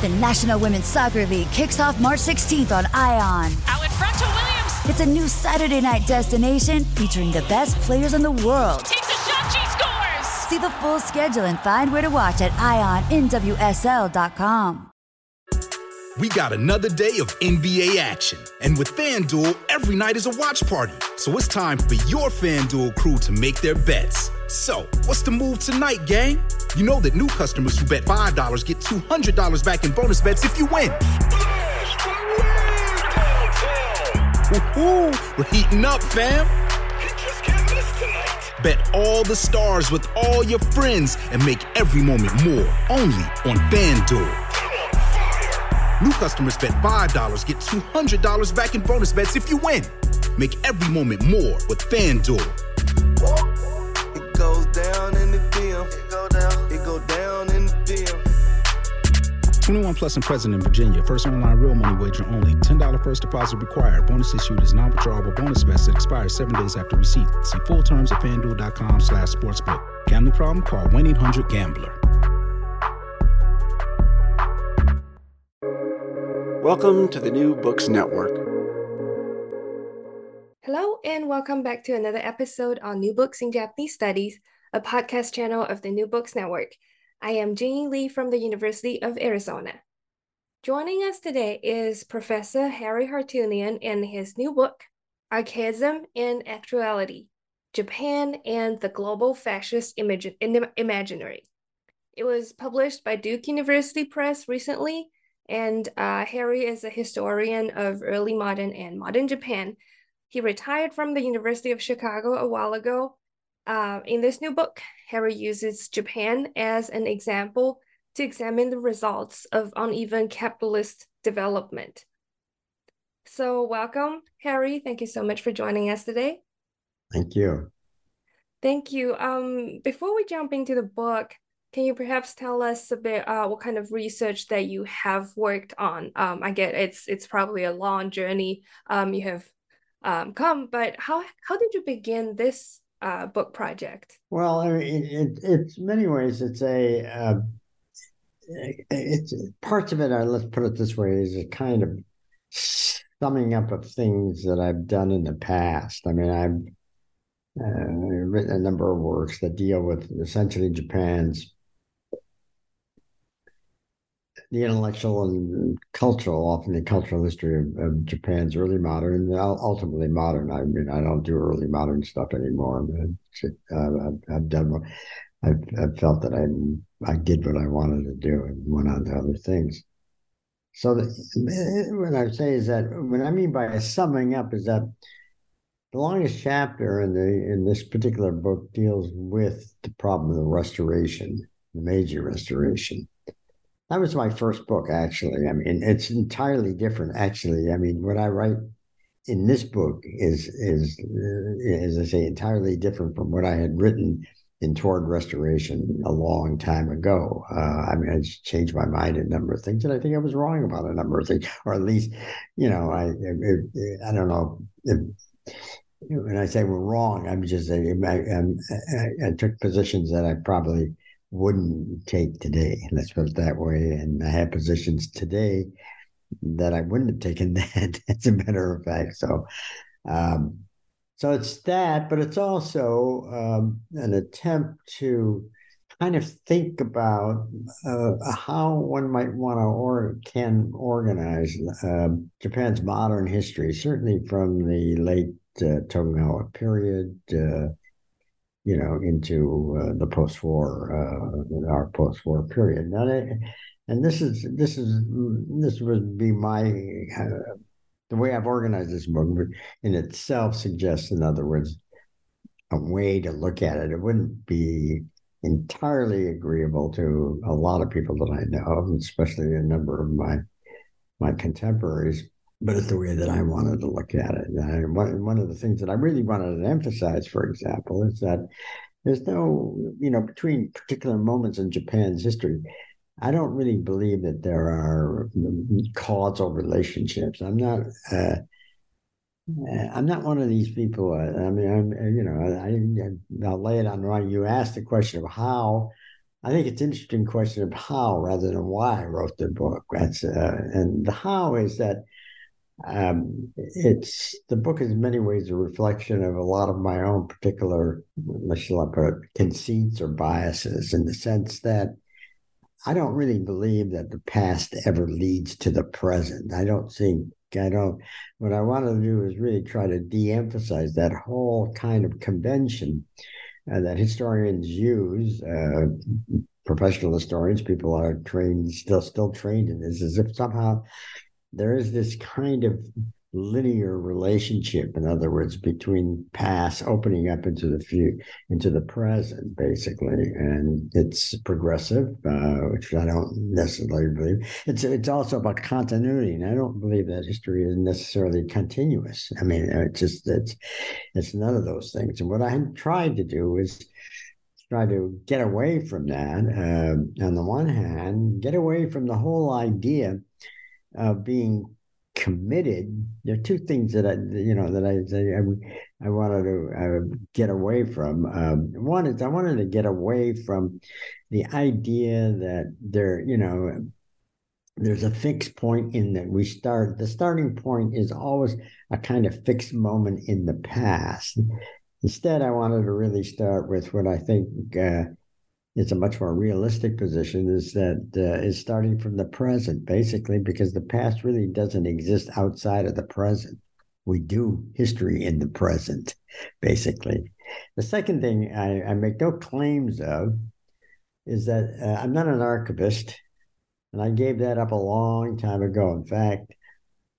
The National Women's Soccer League kicks off March 16th on ION. Out in front to Williams. It's a new Saturday night destination featuring the best players in the world. Takes a shot, she scores. See the full schedule and find where to watch at IONNWSL.com. We got another day of NBA action. And with FanDuel, every night is a watch party. So it's time for your FanDuel crew to make their bets. So, what's the move tonight, gang? You know that new customers who bet $5 get $200 back in bonus bets if you win. Woo-hoo, we're heating up, fam. Bet all the stars with all your friends and make every moment more only on FanDuel. New customers bet $5, get $200 back in bonus bets if you win. Make every moment more with FanDuel. 21 plus and present in Virginia. First online real money wager only. $10 first deposit required. Bonus issued is non-withdrawable bonus bets that expires seven days after receipt. See full terms at fanduel.com slash sportsbook. Gambling problem? Call 1-800-GAMBLER. Welcome to the New Books Network. Hello, and welcome back to another episode on New Books in Japanese Studies, a podcast channel of the New Books Network. I am Jingyi Li from the University of Arizona. Joining us today is Professor Harry Harootunian and his new book, Archaism and Actuality Japan and the Global Fascist Imag- Imaginary. It was published by Duke University Press recently and uh, Harry is a historian of early modern and modern Japan. He retired from the University of Chicago a while ago. Uh, in this new book, Harry uses Japan as an example to examine the results of uneven capitalist development. So, welcome, Harry. Thank you so much for joining us today. Thank you. Thank you. Um, before we jump into the book, can you perhaps tell us a bit uh, what kind of research that you have worked on? Um, I get it's it's probably a long journey um, you have um, come, but how how did you begin this uh, book project? Well, I mean, it, it, it's many ways. It's a uh, it's parts of it. Are, let's put it this way: is a kind of summing up of things that I've done in the past. I mean, I've uh, written a number of works that deal with essentially Japan's the intellectual and cultural, often the cultural history of, of Japan's early modern ultimately modern. I mean, I don't do early modern stuff anymore. Uh, I've, I've, done what I've, I've felt that I I did what I wanted to do and went on to other things. So the, what I say is that what I mean by summing up is that the longest chapter in the in this particular book deals with the problem of the restoration, the Meiji Restoration that was my first book, actually. I mean, it's entirely different, actually. I mean, what I write in this book is is uh, as I say, entirely different from what I had written in Toward Restoration a long time ago. Uh, I mean, I changed my mind a number of things, and I think I was wrong about a number of things, or at least, you know, I I, I don't know. When I say we're wrong, I'm just saying I, I, I took positions that I probably wouldn't take today. Let's put it that way. And I have positions today that I wouldn't have taken that, as a matter of fact. So, um, so it's that, but it's also um, an attempt to kind of think about uh, how one might want to or can organize uh, Japan's modern history, certainly from the late uh, Tokugawa period uh, you know, into uh, the post-war, uh, our post-war period. Now, and this is this is this would be my uh, the way I've organized this book in itself suggests, in other words, a way to look at it. It wouldn't be entirely agreeable to a lot of people that I know, especially a number of my my contemporaries. But it's the way that I wanted to look at it. And one, one of the things that I really wanted to emphasize, for example, is that there's no, you know, between particular moments in Japan's history, I don't really believe that there are causal relationships. I'm not. Uh, I'm not one of these people. Uh, I mean, I'm, uh, you know, I, I'll lay it on the right. You asked the question of how. I think it's an interesting question of how rather than why I wrote the book. That's uh, and the how is that um, it's the book is in many ways a reflection of a lot of my own particular, put it, conceits or biases in the sense that I don't really believe that the past ever leads to the present. I don't think I don't. What I want to do is really try to de-emphasize that whole kind of convention uh, that historians use. Uh, professional historians, people are trained, still still trained in this, as if somehow there is this kind of linear relationship in other words between past opening up into the future into the present basically. And it's progressive uh, which i don't necessarily believe. It's it's also about continuity and i don't believe that history is necessarily continuous. I mean it's just it's it's none of those things. And what i tried to do is try to get away from that uh, on the one hand get away from the whole idea of being committed. There are two things that I, you know, that I I, I wanted to uh, get away from. Um, one is I wanted to get away from the idea that there, you know, there's a fixed point in that we start. The starting point is always a kind of fixed moment in the past. Instead, I wanted to really start with what I think. Uh, it's a much more realistic position is that uh, is starting from the present basically because the past really doesn't exist outside of the present. We do history in the present basically. The second thing i, I make no claims of is that uh, i'm not an archivist and i gave that up a long time ago. In fact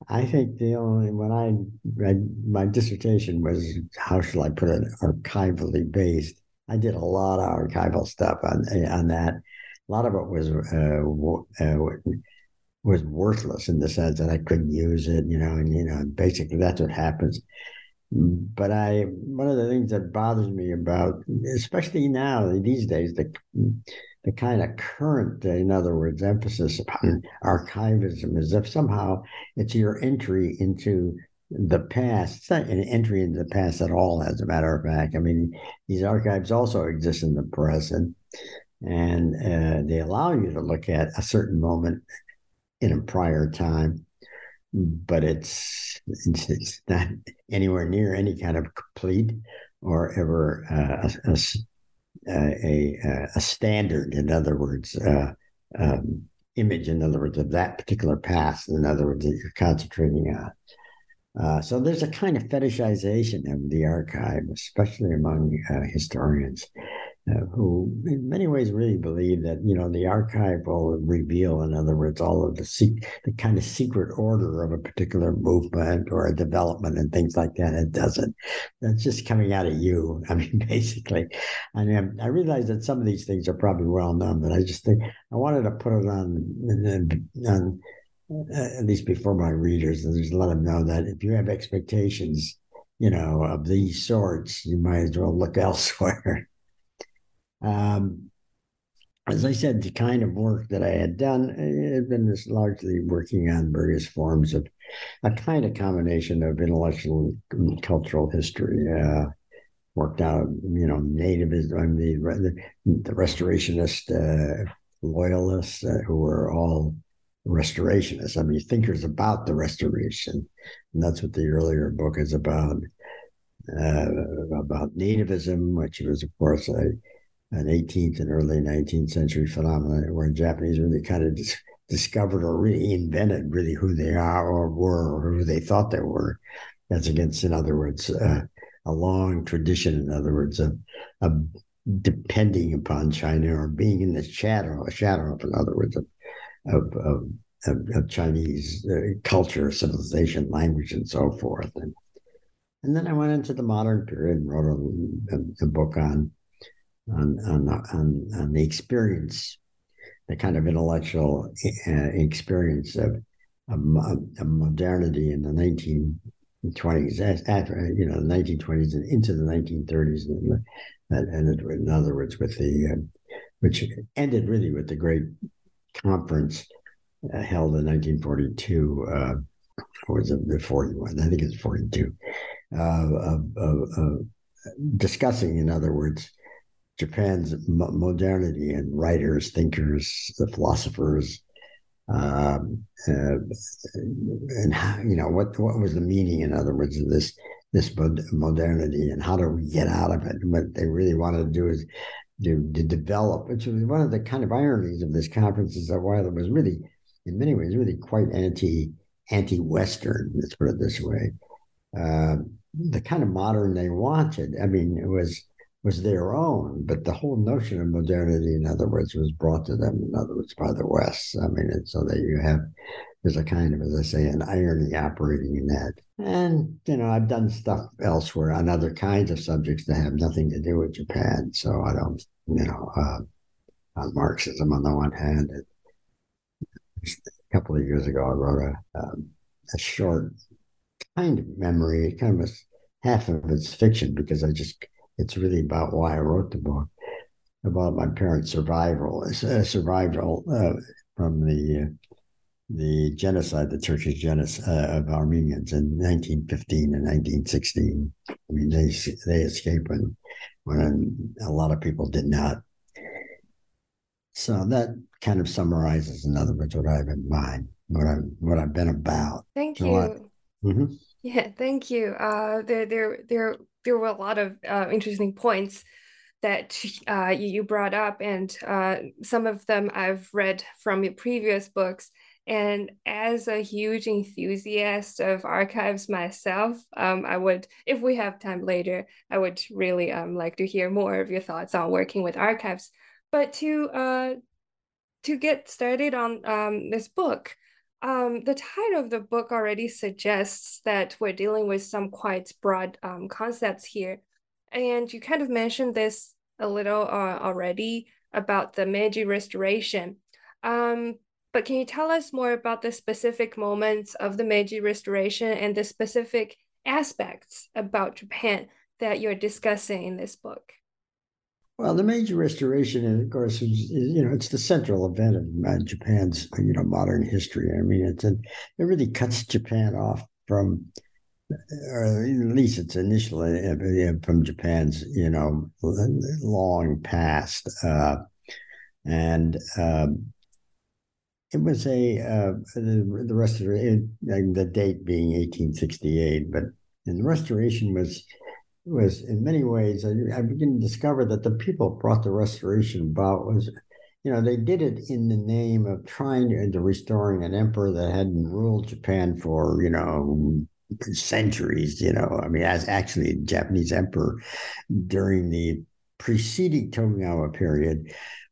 I think the only when I read my dissertation was how shall I put it archivally based, I did a lot of archival stuff on on that. A lot of it was uh, uh, was worthless in the sense that I couldn't use it, you know, and you know, basically that's what happens. But I, one of the things that bothers me about, especially now these days, the the kind of current, in other words, emphasis upon archivism is if somehow it's your entry into the past. It's not an entry into the past at all, as a matter of fact. I mean, these archives also exist in the present, and uh, they allow you to look at a certain moment in a prior time, but it's it's, it's not anywhere near any kind of complete or ever uh, a, a, a, a, standard. In other words. Uh, um, image, in other words, of that particular past, in other words, that you're concentrating on. Uh, so there's a kind of fetishization of the archive, especially among uh, historians, uh, who in many ways really believe that you know the archive will reveal, in other words, all of the se- the kind of secret order of a particular movement or a development and things like that. It doesn't. That's just coming out of you. I mean, basically. I mean, I realize that some of these things are probably well known, but I just think I wanted to put it on on at least before my readers, and just let them know that if you have expectations, you know, of these sorts, you might as well look elsewhere. um, as I said, the kind of work that I had done had been this largely working on various forms of a kind of combination of intellectual and cultural history. Uh, worked out, you know, nativism, I mean, the, the restorationist uh, loyalists uh, who were all restorationists. I mean, thinkers about the restoration, and that's what the earlier book is about. Uh, about nativism, which was, of course, a, an 18th and early 19th century phenomenon where Japanese really kind of dis- discovered or really invented really who they are or were or who they thought they were. That's against, in other words, uh, a long tradition, in other words, of, of depending upon China or being in the shadow, a shadow, in other words, of of, of, of Chinese uh, culture, civilization, language, and so forth. And, and then I went into the modern period and wrote a, a, a book on on on on, on the experience, the kind of intellectual uh, experience of, of, of modernity in the nineteen twenties, after you know the nineteen twenties and into the nineteen thirties, and that ended in other words with the uh, which ended really with the great conference uh, held in 1942. Uh, was it the 41? I think it's 42. Uh, of, of, of, discussing, in other words, Japan's modernity and writers, thinkers, the philosophers, um, uh, and how, you know what what was the meaning, in other words, of this this modernity, and how do we get out of it? What they really wanted to do is to, to develop, which was one of the kind of ironies of this conference, is that while it was really, in many ways, really quite anti anti Western, let's put it this way, uh, the kind of modern they wanted. I mean, it was was their own, but the whole notion of modernity, in other words, was brought to them, in other words, by the West. I mean, and so that you have there's a kind of, as I say, an irony operating in that. And you know, I've done stuff elsewhere on other kinds of subjects that have nothing to do with Japan, so I don't, you know, uh, on Marxism on the one hand. a couple of years ago, I wrote a, um, a short kind of memory, kind of a, half of it's fiction because I just it's really about why I wrote the book about my parents' survival, uh, survival uh, from the uh, the genocide, the Turkish genocide uh, of Armenians in 1915 and 1916. I mean, they they escaped when when a lot of people did not. So that kind of summarizes, in other words, what I have in mind, what I what I've been about. Thank you. I, mm-hmm. Yeah, thank you. Uh, there there there there were a lot of uh, interesting points that uh, you, you brought up, and uh, some of them I've read from your previous books. And as a huge enthusiast of archives myself, um, I would, if we have time later, I would really um, like to hear more of your thoughts on working with archives. But to uh, to get started on um, this book, um, the title of the book already suggests that we're dealing with some quite broad um, concepts here. And you kind of mentioned this a little uh, already about the Meiji Restoration. Um, but can you tell us more about the specific moments of the Meiji Restoration and the specific aspects about Japan that you're discussing in this book? Well, the Meiji Restoration, of course, is, is, you know, it's the central event of uh, Japan's you know modern history. I mean, it's it really cuts Japan off from, or at least it's initially uh, from Japan's you know long past, uh, and um, it was a uh, the, the rest of the date being 1868, but and the restoration was was in many ways, I, I began to discover that the people brought the restoration about was, you know, they did it in the name of trying to, to restoring an emperor that hadn't ruled Japan for, you know, centuries, you know, I mean, as actually a Japanese emperor during the preceding Tokugawa period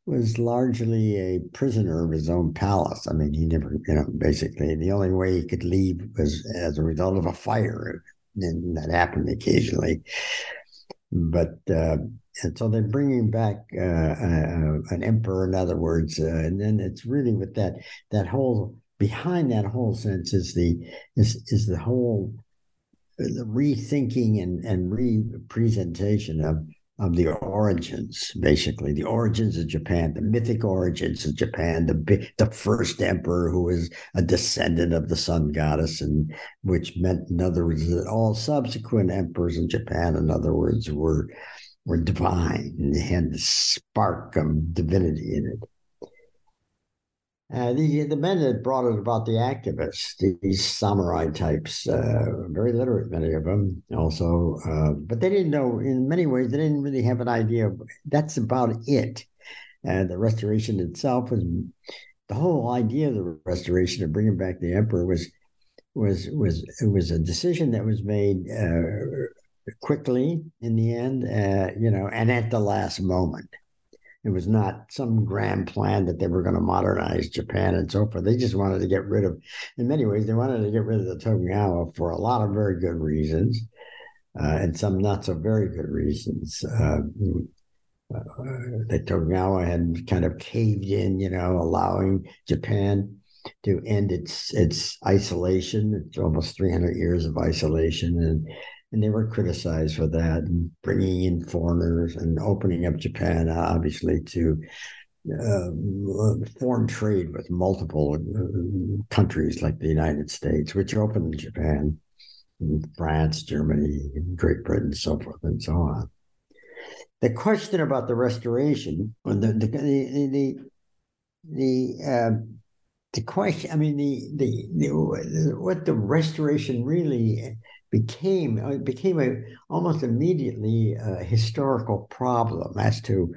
was largely a prisoner of his own palace. I mean, he never, you know, basically the only way he could leave was as a result of a fire and that happened occasionally. But uh, and so they're bringing back uh, uh, an emperor, in other words, uh, and then it's really with that that whole behind that whole sense is the is is the whole the rethinking and and representation of of the origins, basically the origins of Japan, the mythic origins of Japan, the the first emperor who was a descendant of the sun goddess, and which meant, in other words, that all subsequent emperors in Japan, in other words, were were divine and had the spark of divinity in it. Uh, the the men that brought it about the activists, these samurai types, uh, very literate, many of them also, uh, but they didn't know. In many ways, they didn't really have an idea. Of, that's about it. And the restoration itself was the whole idea of the restoration of bringing back the emperor was was was it was a decision that was made uh, quickly in the end, uh, you know, and at the last moment. It was not some grand plan that they were going to modernize Japan and so forth. They just wanted to get rid of, in many ways, they wanted to get rid of the Tokugawa for a lot of very good reasons, uh, and some not so very good reasons. Uh, uh, Tokugawa had kind of caved in, you know, allowing Japan to end its its isolation. It's almost 300 years of isolation, and and they were criticized for that, and bringing in foreigners and opening up Japan, obviously to uh, foreign trade with multiple uh, countries like the United States, which opened Japan, France, Germany, Great Britain, so forth and so on. The question about the restoration, the the the the, the uh, the question, I mean, the, the, the what the restoration really became uh, became a almost immediately a historical problem as to,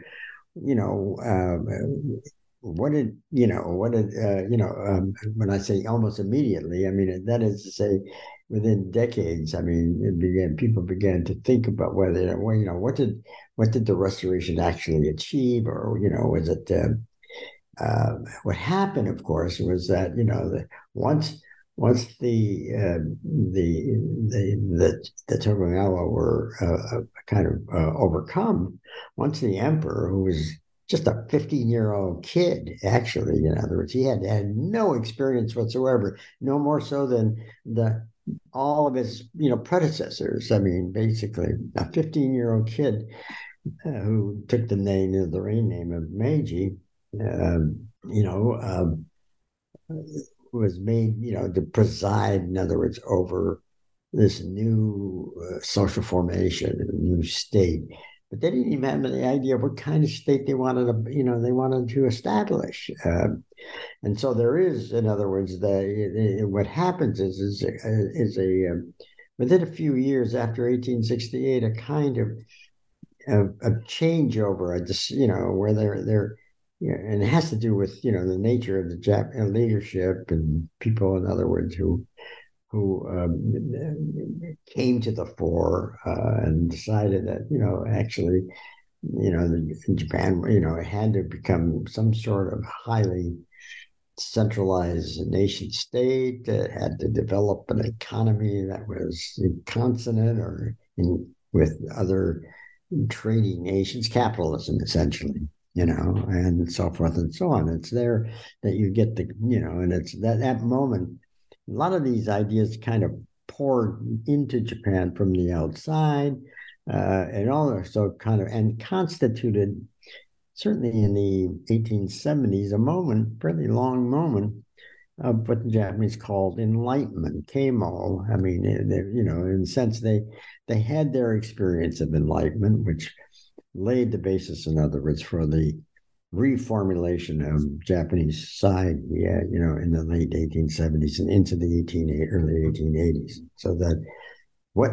you know, um, what did you know what did uh, you know um, when I say almost immediately, I mean that is to say within decades. I mean, began people began to think about whether you know what did what did the restoration actually achieve, or you know was it uh, uh, what happened, of course, was that you know the, once once the uh, the the the, Tokugawa were uh, uh, kind of uh, overcome, once the emperor, who was just a 15 year old kid, actually, in other words, he had had no experience whatsoever, no more so than the all of his you know predecessors. I mean, basically, a 15 year old kid uh, who took the name, the reign name of Meiji um, you know, um, was made, you know, to preside, in other words, over this new uh, social formation, a new state. But they didn't even have any idea what kind of state they wanted to, you know, they wanted to establish. Um, and so there is, in other words, the what happens is is is a um, within a few years after 1868, a kind of a, a changeover, a you know, where they're they're yeah, and it has to do with you know the nature of the Jap- uh, leadership and people, in other words, who who um, came to the fore uh, and decided that you know actually you know Japan you know had to become some sort of highly centralized nation state. that had to develop an economy that was consonant or in, with other trading nations, capitalism essentially you know, and so forth and so on. It's there that you get the, you know, and it's that that moment. A lot of these ideas kind of poured into Japan from the outside, uh, and also kind of and constituted certainly in the 1870s a moment, fairly long moment of what the Japanese called enlightenment, keimo. I mean, they, you know, in a sense, they they had their experience of enlightenment, which laid the basis, in other words, for the reformulation of Japanese society, yeah, you know, in the late 1870s and into the 18, early 1880s. So that what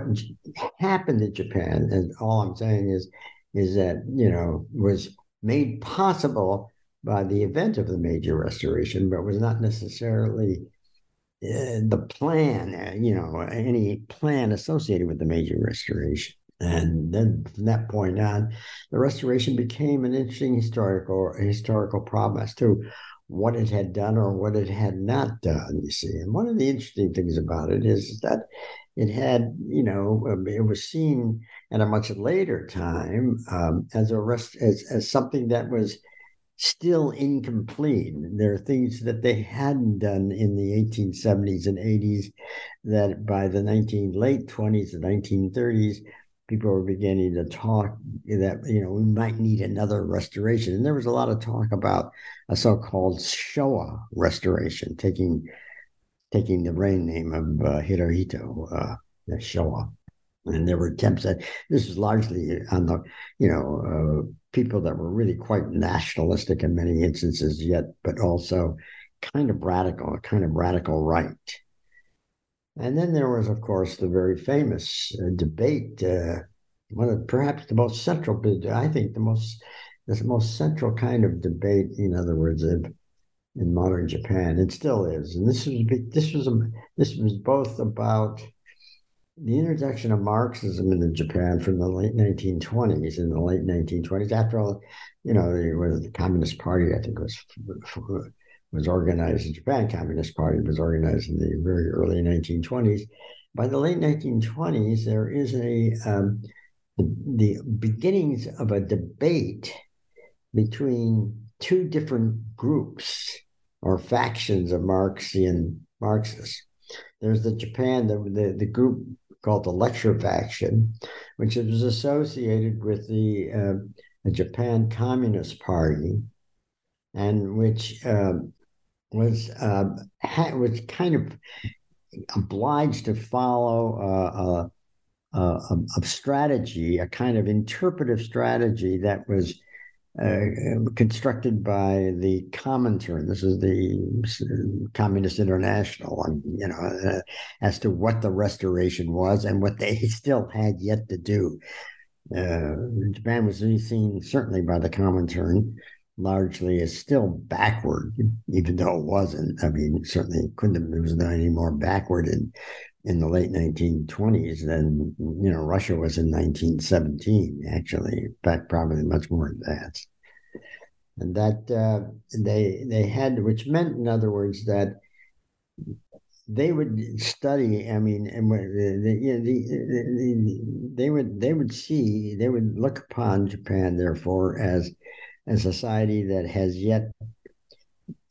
happened in Japan, and all I'm saying is, is that you know was made possible by the event of the Meiji restoration, but was not necessarily uh, the plan, uh, you know, any plan associated with the Meiji restoration. And then from that point on, the restoration became an interesting historical historical problem as to what it had done or what it had not done. You see, and one of the interesting things about it is that it had, you know, um, it was seen at a much later time um, as a rest as, as something that was still incomplete. There are things that they hadn't done in the 1870s and 80s that by the 19 late 20s and 1930s people were beginning to talk that you know we might need another restoration. And there was a lot of talk about a so-called showa restoration taking taking the reign name of uh, hirohito uh, the showa and there were attempts at this was largely on the you know uh, people that were really quite nationalistic in many instances yet but also kind of radical a kind of radical right and then there was, of course, the very famous uh, debate, uh, one of perhaps the most central, I think the most, the most central kind of debate, in other words, of, in modern Japan. It still is, and this was this was a, this was both about the introduction of Marxism into Japan from the late 1920s. In the late 1920s, after all, you know, it was the Communist Party. I think was was organized in Japan. Communist Party was organized in the very early 1920s. By the late 1920s, there is a um, the, beginnings of a debate between two different groups or factions of Marxian Marxists. There's the Japan, the, the, the group called the lecture faction, which was associated with the, uh, the Japan Communist Party, and which um, was uh, ha- was kind of obliged to follow a, a, a, a, strategy, a kind of interpretive strategy that was uh, constructed by the Comintern. This is the Communist International, and you know, uh, as to what the restoration was and what they still had yet to do. Uh, Japan was seen certainly by the Comintern largely is still backward, even though it wasn't. I mean, certainly couldn't have, it was not any more backward in in the late 1920s than you know Russia was in 1917. Actually, in fact, probably much more advanced. And that uh, they they had, which meant, in other words, that they would study. I mean, and the, know, the, the, they would they would see they would look upon Japan, therefore, as a society that has yet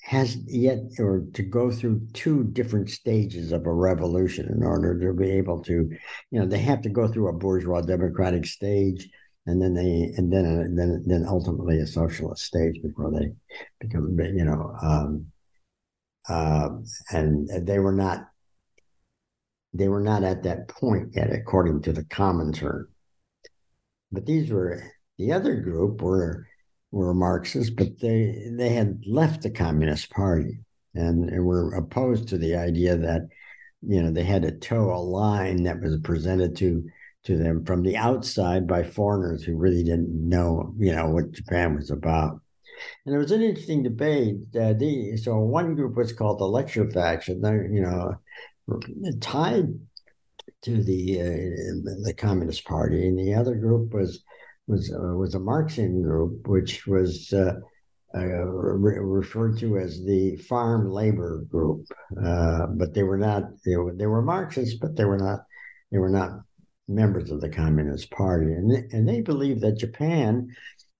has yet or to go through two different stages of a revolution in order to be able to you know they have to go through a bourgeois democratic stage and then they and then uh, then then ultimately a socialist stage before they become you know um, uh, and they were not they were not at that point yet according to the Comintern. But these were the other group were were Marxists, but they they had left the Communist Party and, were opposed to the idea that you know they had to toe a line that was presented to to them from the outside by foreigners who really didn't know you know what Japan was about. And it was an interesting debate. Uh, the, so one group was called the lecture faction. They, you know, tied to the uh, the Communist Party, and the other group was was uh, was a Marxian group, which was uh, uh, re- referred to as the Farm Labor Group. Uh, but they were not they were, they were Marxists, but they were not they were not members of the Communist Party, and and they believed that Japan,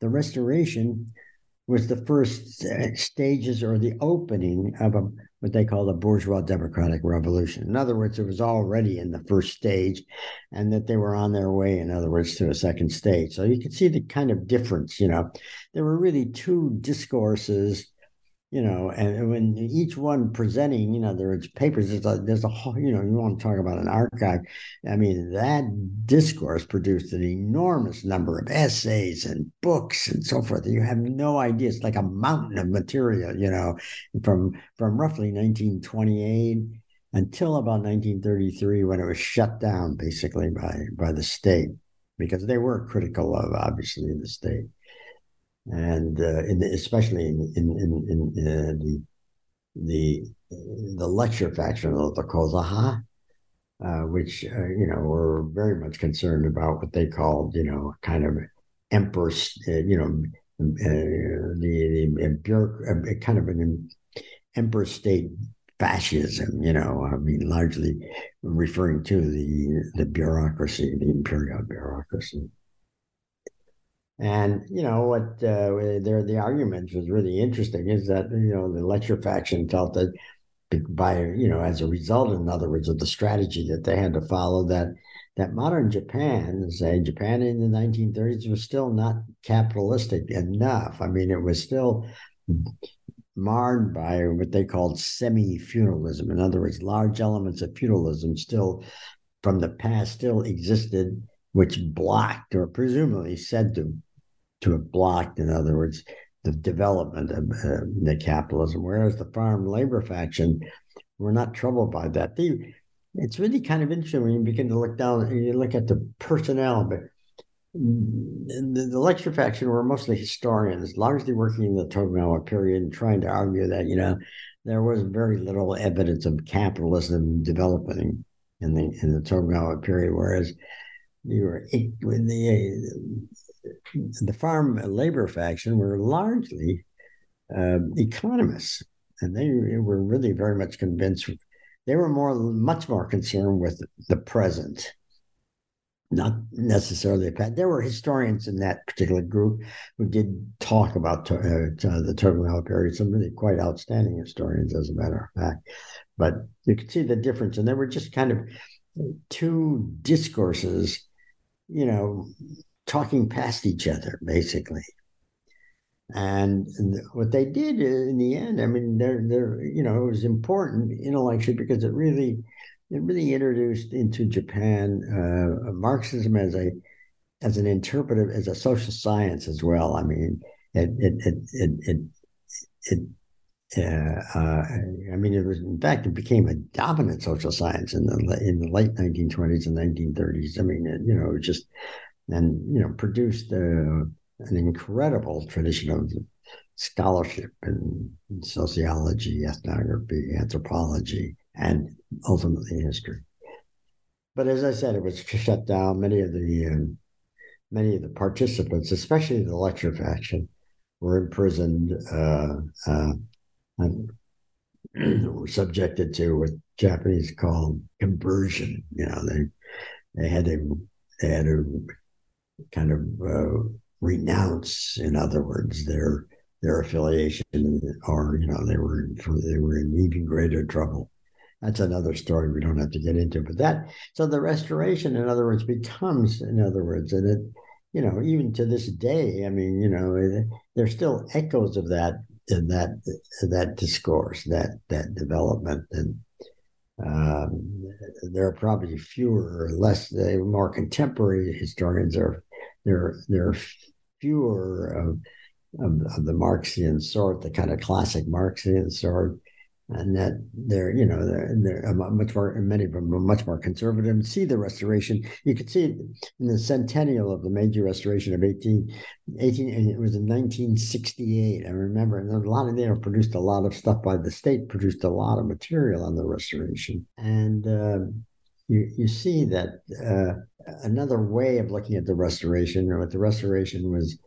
the Restoration, was the first uh, stages or the opening of a what they call the bourgeois democratic revolution. In other words, it was already in the first stage, and that they were on their way, in other words, to a second stage. So you can see the kind of difference. You know, there were really two discourses you know, and when each one presenting, you know, there's papers, there's a, there's a whole, you know, you want to talk about an archive. I mean, that discourse produced an enormous number of essays and books and so forth. You have no idea. It's like a mountain of material, you know, from from roughly 1928 until about 1933 when it was shut down basically by by the state because they were critical of obviously the state and uh, in the, especially in in in, in uh, the the the lecture faction of the Kozaha, uh, which uh, you know were very much concerned about what they called you know kind of emperor uh, you know uh, the the kind of an emperor state fascism, you know, I mean, largely referring to the the bureaucracy, the imperial bureaucracy. And you know what? Uh, there, the argument was really interesting. Is that you know the lecture faction felt that by you know as a result, in other words, of the strategy that they had to follow, that that modern Japan, say Japan in the 1930s, was still not capitalistic enough. I mean, it was still marred by what they called semi-feudalism. In other words, large elements of feudalism still from the past still existed, which blocked or presumably said to to have blocked, in other words, the development of uh, the capitalism. Whereas the farm labor faction were not troubled by that. They, it's really kind of interesting when you begin to look down and you look at the personnel, but the, the lecture faction were mostly historians, largely working in the Tokugawa period and trying to argue that, you know, there was very little evidence of capitalism developing in the in the Tokugawa period, whereas you were when the the farm labor faction were largely uh, economists, and they were really very much convinced. They were more, much more concerned with the present not necessarily a There were historians in that particular group who did talk about uh, the Tokugawa period, some really quite outstanding historians, as a matter of fact. But you could see the difference, and there were just kind of two discourses, you know, talking past each other, basically. And what they did in the end, I mean, they're, they're, you know, it was important intellectually because it really it really introduced into Japan uh, Marxism as a as an interpretive as a social science as well. I mean, it it it it it. it uh, uh, I mean, it was in fact it became a dominant social science in the in the late 1920s and 1930s. I mean, it, you know, just and you know produced uh, an incredible tradition of scholarship in sociology, ethnography, anthropology, and ultimately history. But as I said, it was shut down. Many of the um, many of the participants, especially the lecture faction, were imprisoned uh, uh, and were subjected to what Japanese call conversion. You know, they they had to they had to kind of uh, renounce, in other words, their their affiliation, or you know, they were they were in even greater trouble that's another story we don't have to get into. But that so the restoration, in other words, becomes, in other words, and it, you know, even to this day, I mean, you know, there's still echoes of that in that that discourse, that that development, and um, there are probably fewer or less, the more contemporary historians are there. There are fewer of, of, of the Marxian sort, the kind of classic Marxian sort and that they're you know they're, they're much more many of them are much more conservative. And see the restoration. You could see it in the centennial of the Meiji restoration of 18 18 and it was in 1968 i remember and a lot of them produced a lot of stuff by the state produced a lot of material on the restoration. And uh, you you see that uh, another way of looking at the restoration or what the restoration was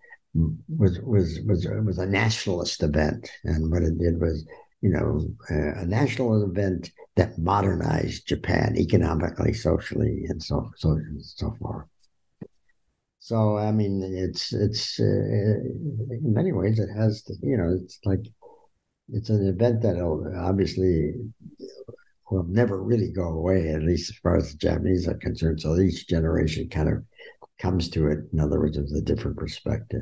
was was was was a nationalist event and what it did was you know, a national event that modernized Japan economically, socially, and so so so forth. So I mean, it's it's uh, in many ways it has to, you know it's like it's an event that obviously will never really go away, at least as far as the Japanese are concerned. So each generation kind of comes to it, in other words, with a different perspective.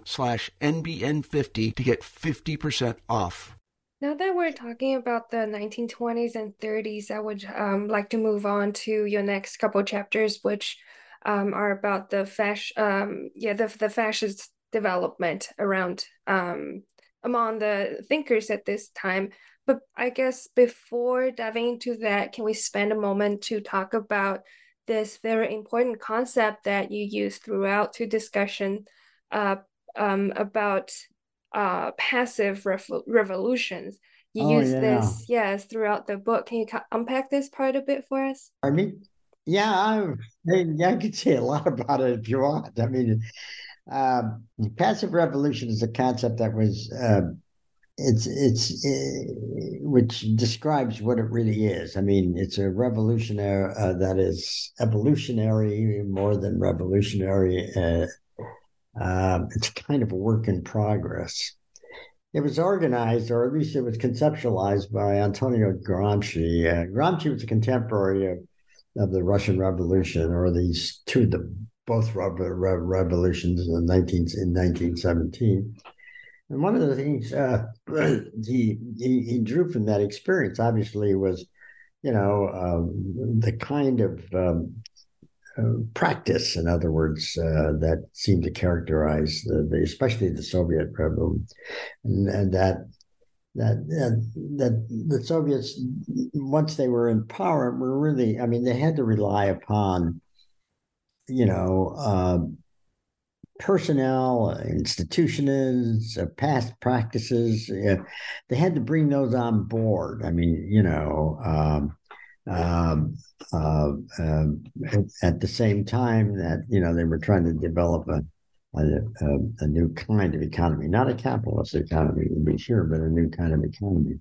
slash NBN50 to get 50% off. Now that we're talking about the 1920s and 30s, I would um, like to move on to your next couple chapters, which um, are about the fasc- um, yeah, the, the fascist development around um, among the thinkers at this time. But I guess before diving into that, can we spend a moment to talk about this very important concept that you use throughout to discussion uh, um, about uh, passive rev- revolutions. You oh, use yeah. this, yes, throughout the book. Can you unpack this part a bit for us? I mean, yeah, I, I could say a lot about it if you want. I mean, um, passive revolution is a concept that was uh, it's it's uh, which describes what it really is. I mean, it's a revolutionary uh, that is evolutionary more than revolutionary. Uh, um, it's kind of a work in progress. It was organized, or at least it was conceptualized by Antonio Gramsci. Uh, Gramsci was a contemporary of, of the Russian Revolution, or these two, the both revolutions in 19 in 1917. And one of the things uh, he, he, he drew from that experience, obviously, was you know um, the kind of um, practice, in other words, uh, that seemed to characterize the, the especially the Soviet revolution, and, and that that, that the Soviets, once they were in power, were really, I mean, they had to rely upon, you know, uh, personnel, institutions, uh, past practices. They had to bring those on board. I mean, you know, um, um, uh, at the same time that you know they were trying to develop a a, a, a, new kind of economy, not a capitalist economy, to be sure, but a new kind of economy.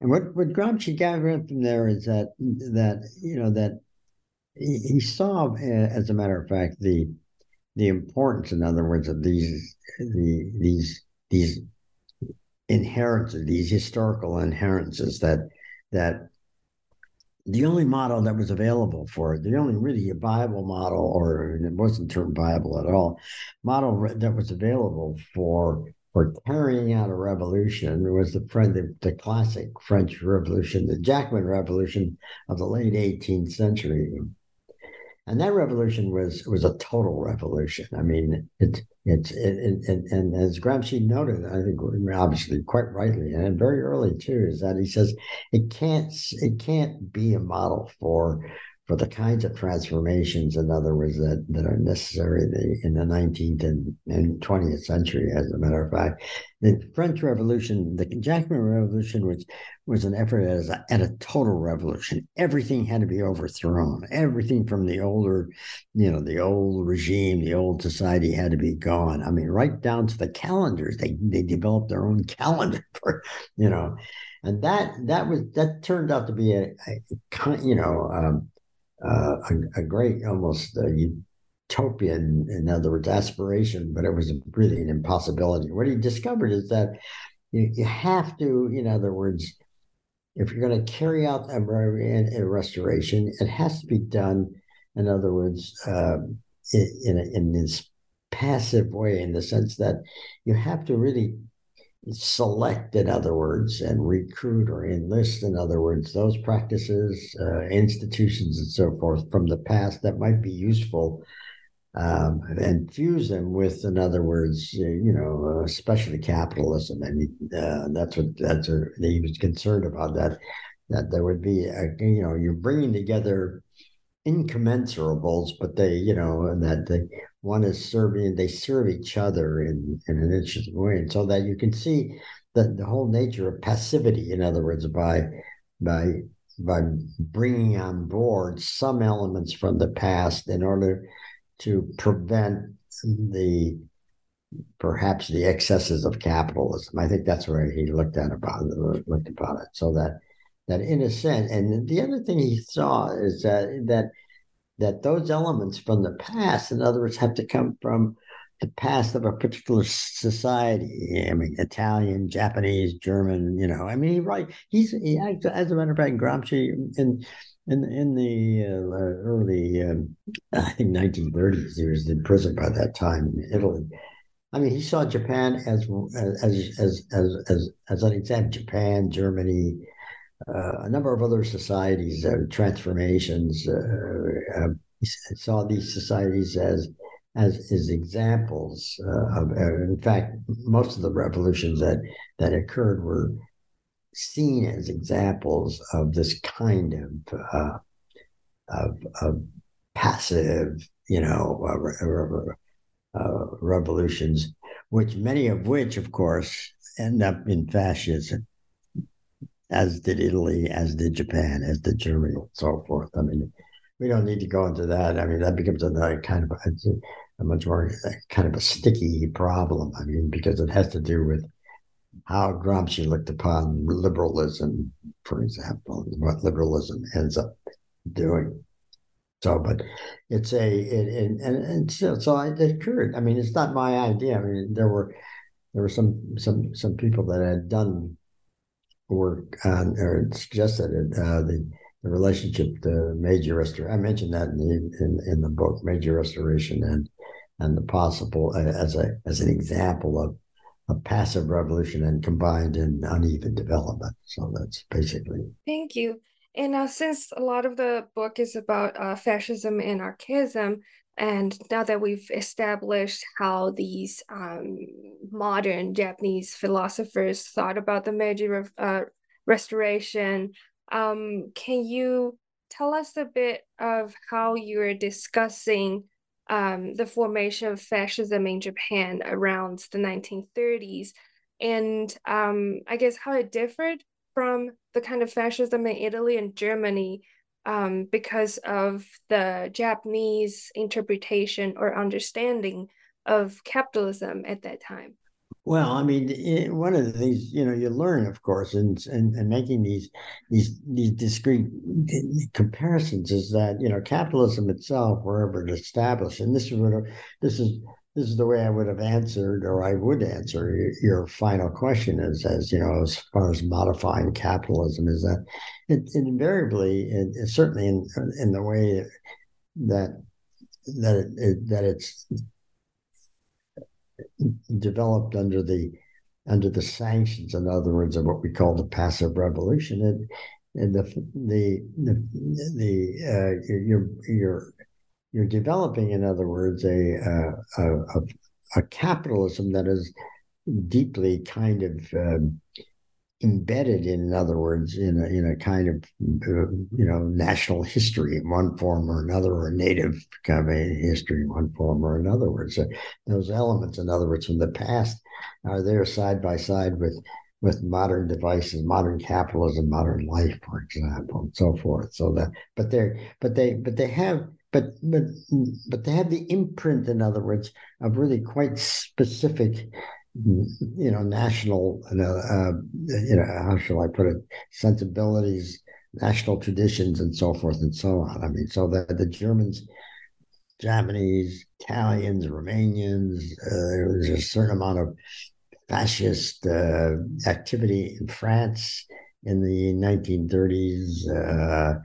And what, what Gramsci gathered from there is that that you know that he, he saw, as a matter of fact, the the importance, in other words, of these the these these inherences, these historical inherences that that the only model that was available for it, the only really viable model, or it wasn't termed viable at all, model that was available for for carrying out a revolution was the the, the classic French Revolution, the Jacobin Revolution of the late 18th century and that revolution was was a total revolution. I mean, it it's it, it, and as Gramsci noted, I think obviously quite rightly, and very early too, is that he says it can't it can't be a model for for the kinds of transformations, in other words, that, that are necessary in the 19th and, and 20th century, as a matter of fact. The French Revolution, the Jacobin Revolution was, was an effort at a, at a total revolution. Everything had to be overthrown. Everything from the older, you know, the old regime, the old society had to be gone. I mean, right down to the calendars. They, they developed their own calendar for, you know, and that that was that turned out to be a, a you know um, uh, a, a, great, almost a utopian, in other words, aspiration, but it was really an impossibility. What he discovered is that you, you have to, in other words, if you're going to carry out a, a, restoration, it has to be done, in other words, uh, in, in, in this passive way, in the sense that you have to really select, in other words, and recruit or enlist, in other words, those practices, uh, institutions, and so forth from the past that might be useful, um, and fuse them with, in other words, uh, you know, uh, especially capitalism. And uh, that's what that's what he was concerned about that that there would be, a, you know, you're bringing together incommensurables, but they, you know, that they one is serving, they serve each other in, in an interesting way. And so that you can see the, the whole nature of passivity, in other words, by by by bringing on board some elements from the past in order to prevent the perhaps the excesses of capitalism. I think that's where he looked at about looked about it. So that that in a sense, and the other thing he saw is that that that those elements from the past, in other words, have to come from the past of a particular society. I mean, Italian, Japanese, German. You know, I mean, he right. He's he, as a matter of fact, Gramsci in in in the uh, early, um, I think, 1930s. He was in prison by that time in Italy. I mean, he saw Japan as as as as as as an example. Japan, Germany, a number of other societies, uh, transformations. Uh, uh saw these societies as as as examples uh, of. Uh, in fact, most of the revolutions that that occurred were seen as examples of this kind of of, of passive, you know, revolutions, which many of which, of course, end up in fascism as did Italy, as did Japan, as did Germany, and so forth. I mean, we don't need to go into that. I mean, that becomes another kind of a, a much more uh, kind of a sticky problem. I mean, because it has to do with how Gramsci looked upon liberalism, for example, what liberalism ends up doing. So, but it's a it, it, and and so, so it occurred. I mean, it's not my idea. I mean, there were there were some some some people that had done work on or suggested uh, the the relationship to Meiji restoration. I mentioned that in the in, in the book, Meiji restoration, and and the possible uh, as a as an example of a passive revolution and combined in uneven development. So that's basically. Thank you. And uh, since a lot of the book is about uh, fascism and anarchism, and now that we've established how these um, modern Japanese philosophers thought about the Meiji uh, Restoration, um, can you tell us a bit of how you're discussing um, the formation of fascism in Japan around the 1930s, and um, I guess how it differed from the kind of fascism in Italy and Germany um, because of the Japanese interpretation or understanding of capitalism at that time. Well, I mean, it, one of the things you know you learn, of course, and and, in making these these these discrete comparisons is that you know capitalism itself, wherever it established, and this is what this is this is the way I would have answered, or I would answer your, your final question is as you know, as far as modifying capitalism, is that it, it invariably, it, it certainly in in the way that that it, it that it's developed under the under the sanctions, in other words, of what we call the passive revolution. And, and the the the, the uh, you're you're you're developing, in other words, a a, a, a capitalism that is deeply kind of um, embedded in, in other words, in a, in a kind of uh, you know national history in one form or another, or native kind of history in one form or another. Words so those elements, in other words, from the past, are there side by side with with modern devices, modern capitalism, modern life, for example, and so forth. So that, but they're, but they, but they have, but but but they have the imprint, in other words, of really quite specific you know, national, uh, you know, how shall I put it, sensibilities, national traditions, and so forth and so on. I mean, so that the Germans, Japanese, Italians, Romanians, uh, was a certain amount of fascist uh, activity in France in the 1930s. Uh,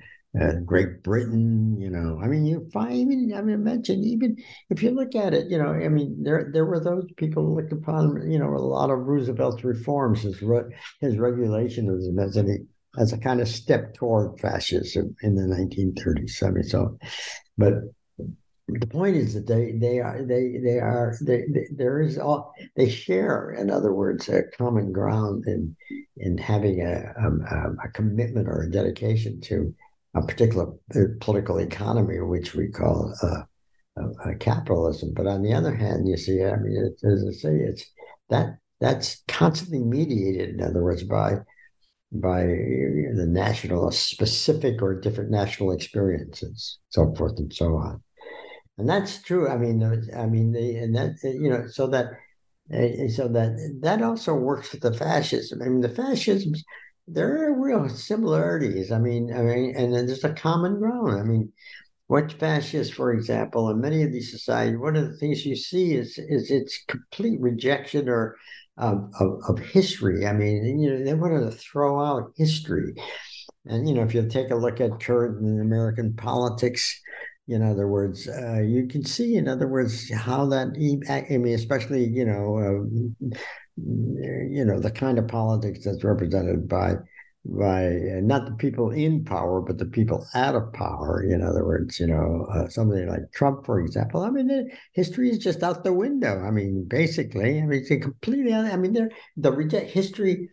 Great Britain, you know, I mean, you find even I mean, mention even if you look at it, you know, I mean, there there were those people who looked upon, you know, a lot of Roosevelt's reforms, his his regulationism as a as a kind of step toward fascism in the 1930s. I mean, so, but the point is that they they are they they are they, they, there is all they share in other words a common ground in in having a um, a, a commitment or a dedication to a particular political economy, which we call uh, uh, capitalism. But on the other hand, you see, I mean, it, as I say, it's that that's constantly mediated. In other words, by by the national specific or different national experiences, so forth and so on. And that's true. I mean, I mean, the, and that you know, so that so that that also works with the fascism. I mean, the fascisms there are real similarities. I mean, I mean, and there's a common ground. I mean, what fascists, for example, in many of these societies, one of the things you see is is its complete rejection or of, of, of history. I mean, you know, they wanted to throw out history. And you know, if you take a look at current American politics, in other words, uh, you can see, in other words, how that. I mean, especially you know, uh, you know the kind of politics that's represented by by uh, not the people in power but the people out of power. In other words you know uh, somebody like trump for example. I mean history is just out the window. I mean basically i mean it's completely i mean there the reject history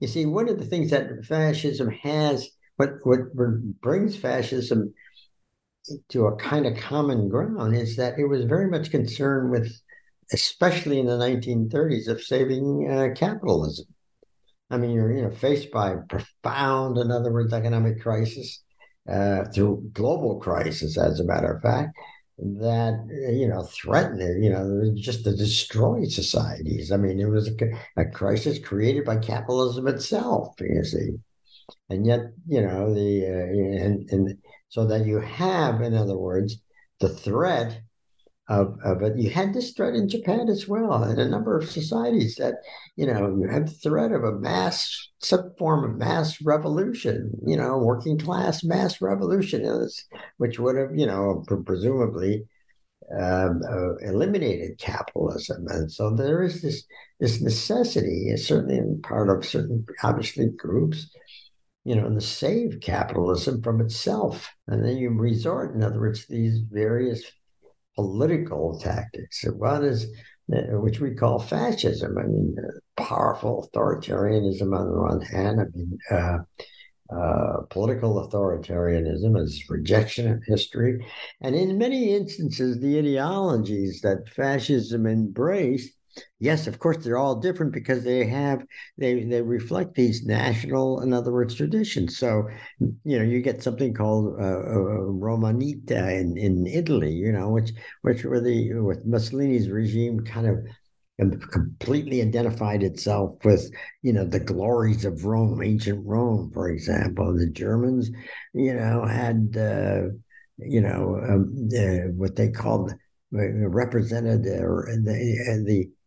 you see one of the things that fascism has what what brings fascism to a kind of common ground is that it was very much concerned with especially in the 1930s, of saving uh, capitalism. I mean, you're you know faced by profound, in other words, economic crisis uh, through global crisis, as a matter of fact, that you know threatened you know just to destroy societies. I mean, it was a, a crisis created by capitalism itself. You see, and yet you know the uh, and and so that you have, in other words, the threat of, of it. You had this threat in Japan as well, in a number of societies that, you know, you had the threat of a mass, some form of mass revolution, you know, working class mass revolution, which would have, you know, presumably um, uh, eliminated capitalism. And so there is this, this necessity, certainly in part of certain, obviously, groups, you know, to save capitalism from itself. And then you resort, in other words, these various political tactics. One is, uh, which we call fascism. I mean, uh, powerful authoritarianism on the one hand. I mean, uh, uh, political authoritarianism is rejection of history. And in many instances, the ideologies that fascism embraced Yes, of course, they're all different because they have they they reflect these national, in other words, traditions. So, you know, you get something called uh, uh, Romanita in, in Italy, you know, which which were the with Mussolini's regime kind of completely identified itself with you know the glories of Rome, ancient Rome, for example. The Germans, you know, had uh, you know um, uh, what they called uh, represented uh, the the uh,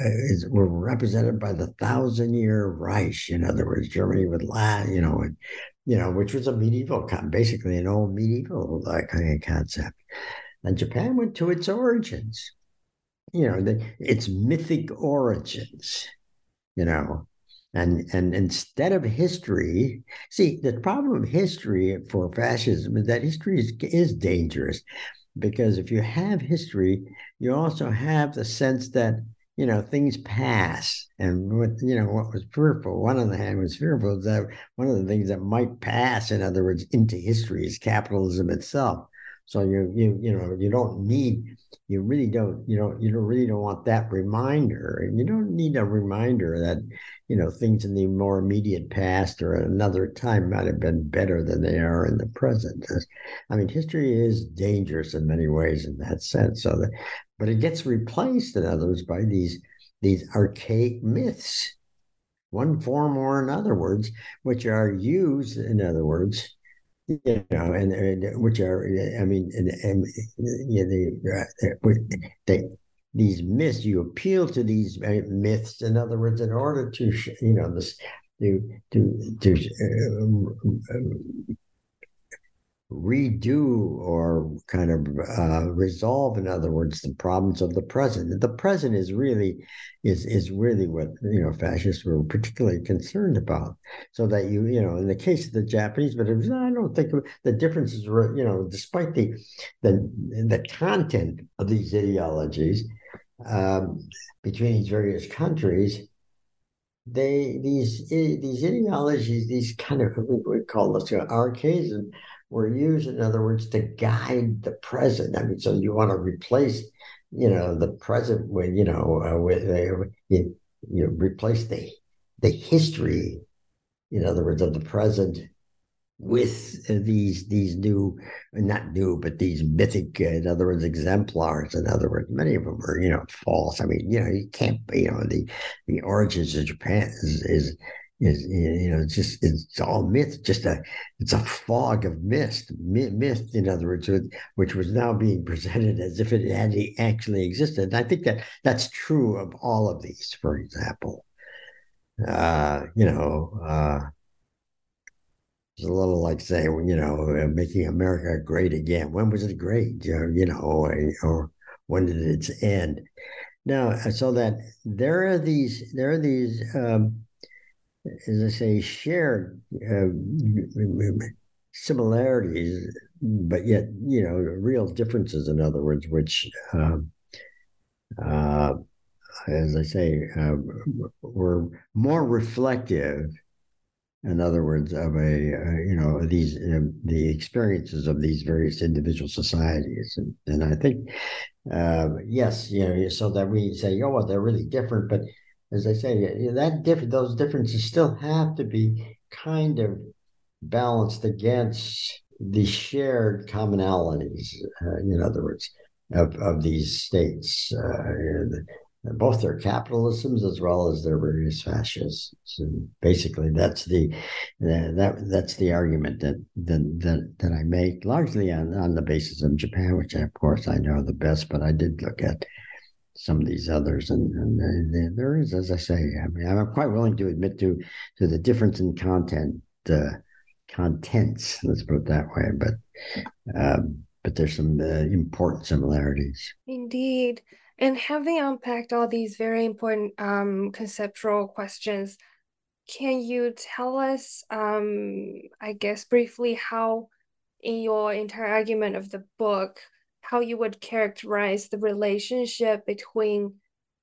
is, were represented by the thousand year Reich. In other words, Germany would last, you know, and, you know, which was a medieval, basically an old medieval uh, kind of concept. And Japan went to its origins, you know, the, its mythic origins, you know, and and instead of history, see the problem of history for fascism is that history is, is dangerous because if you have history, you also have the sense that you know, things pass. And what, you know, what was fearful, one on the hand was fearful that one of the things that might pass, in other words, into history is capitalism itself. So you you you know you don't need you really don't you know you don't really don't want that reminder you don't need a reminder that you know things in the more immediate past or another time might have been better than they are in the present. I mean, history is dangerous in many ways in that sense. So that but it gets replaced, in others by these these archaic myths, one form or another words, which are used, in other words, you know, and, and which are, I mean, and, and you uh, know, they, they, these myths, you appeal to these myths, in other words, in order to, you know, this, to, to, to uh, redo or kind of uh, resolve, in other words, the problems of the present. The present is really is is really what you know fascists were particularly concerned about. So that you you know in the case of the Japanese, but was, I don't think the differences were you know despite the the the content of these ideologies um, between these various countries they these these ideologies, these kind of we call this archaism, were used, in other words, to guide the present. I mean, so you want to replace, you know, the present with, you know, uh, with uh, you, you replace the the history, in other words, of the present with these these new, not new, but these mythic, uh, in other words, exemplars. In other words, many of them are, you know, false. I mean, you know, you can't, you know, the the origins of Japan is, is is you know just it's all myth just a it's a fog of mist myth in other words which was now being presented as if it had actually existed and i think that that's true of all of these for example uh you know uh it's a little like saying you know uh, making america great again. When was it great? You know or, when did it end? Now so that there are these there are these um as I say, shared uh, similarities, but yet, you know, real differences, in other words, which, um, uh, as I say, uh, were more reflective, in other words, of a, uh, you know, these, um, the experiences of these various individual societies. And, and I think, uh, yes, you know, so that we say, oh, well, they're really different, but as I say, that different those differences still have to be kind of balanced against the shared commonalities. Uh, in other words, of, of these states. Uh, both their capitalisms as well as their various fascists. So basically, that's the that that's the argument that that that, that I make largely on, on the basis of Japan, which of course I know the best, but I did look at some of these others, and, and there is, as I say, I mean, I'm quite willing to admit to to the difference in content, uh, contents. Let's put it that way, but. Um, but there's some uh, important similarities. Indeed. And having unpacked all these very important um, conceptual questions, can you tell us, um, I guess, briefly how, in your entire argument of the book, how you would characterize the relationship between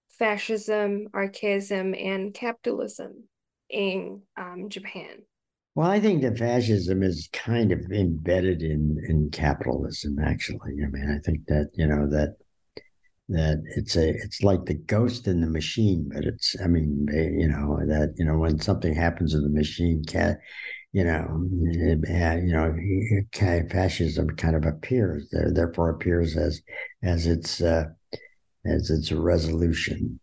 fascism, archaism, and capitalism in um, Japan? Well, I think that fascism is kind of embedded in in capitalism. Actually, I mean, I think that you know that that it's a it's like the ghost in the machine but it's i mean you know that you know when something happens to the machine cat you know eh, you know fascism kind of appears there therefore appears as as its uh as its resolution.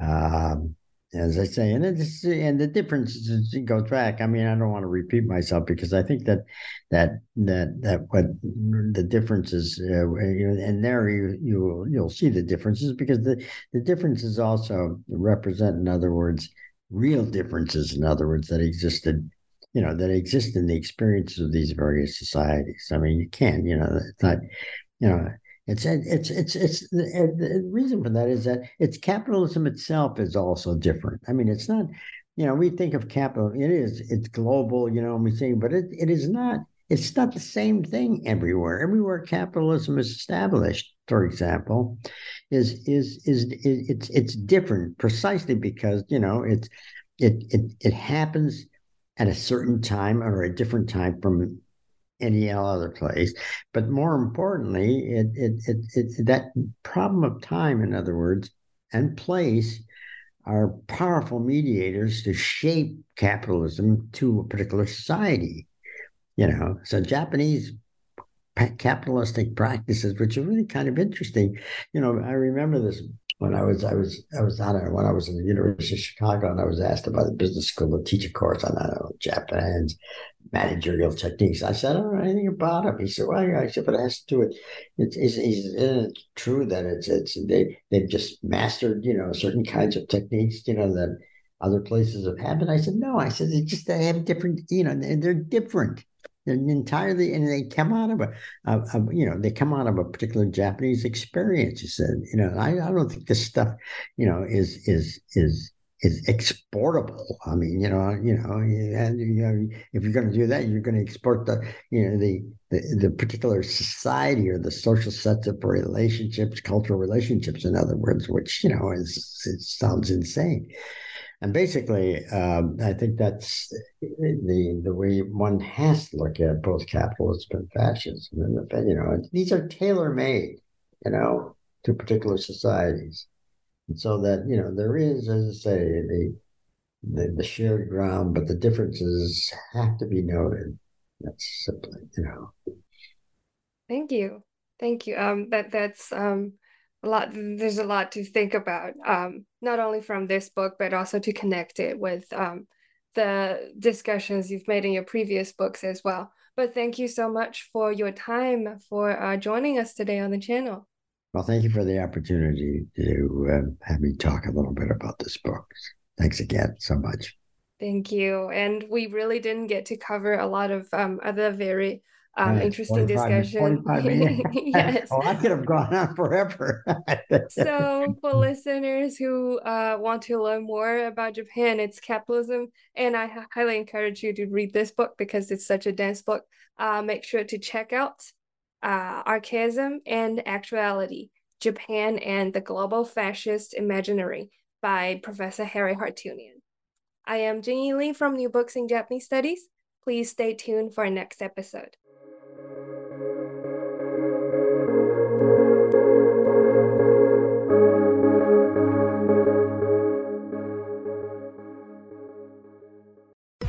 Um as I say, and it's and the difference goes back. I mean, I don't want to repeat myself because I think that that that that what the difference is, uh, and there you you you'll see the differences because the the differences also represent, in other words, real differences. In other words, that existed, you know, that exist in the experiences of these various societies. I mean, you can, you know, it's not, you know, it's it's it's it's the, reason for that is that it's capitalism itself is also different. I mean, it's not, you know, we think of capital. It is it's global, you know, we say, but it, it is not. It's not the same thing everywhere. Everywhere capitalism is established, for example, is is is, is it's it's different precisely because you know it's it it it happens at a certain time or a different time from any other place. But more importantly, it, it, it, it, that problem of time, in other words, and place are powerful mediators to shape capitalism to a particular society. You know, so Japanese capitalistic practices, which are really kind of interesting. You know, I remember this when I was I was I was on it when I was in the University of Chicago and I was asked about the business school to teach a course on I don't know, Japan's managerial techniques. I said, I don't know anything about them. He said, Well, yeah. I said, but it has to do it. It's, it's, it's true that it's it's they they've just mastered you know certain kinds of techniques you know that other places have had. But I said, no. I said they just they have different you know they're different entirely and they come out of a, a, a, you know they come out of a particular japanese experience you said you know I, I don't think this stuff you know is is is is exportable. I mean you know you know and you know if you're going to do that you're going to export the you know the, the the particular society or the social sets of relationships cultural relationships in other words which you know is it sounds insane and basically, um, I think that's the the way one has to look at both capitalism and fascism. And the, you know, these are tailor made, you know, to particular societies, and so that you know there is, as I say, the the, the shared ground, but the differences have to be noted. That's simply, you know. Thank you, thank you. Um, that that's um a lot there's a lot to think about um, not only from this book but also to connect it with um, the discussions you've made in your previous books as well. But thank you so much for your time for uh, joining us today on the channel. Well thank you for the opportunity to uh, have me talk a little bit about this book. Thanks again so much. Thank you. And we really didn't get to cover a lot of um, other very um, interesting discussion. yes. Oh, I could have gone on forever. so, for listeners who uh, want to learn more about Japan, its capitalism, and I highly encourage you to read this book because it's such a dense book. Uh, make sure to check out uh, Archaism and Actuality Japan and the Global Fascist Imaginary by Professor Harry Harootunian. I am Jingyi Li from New Books in Japanese Studies. Please stay tuned for our next episode.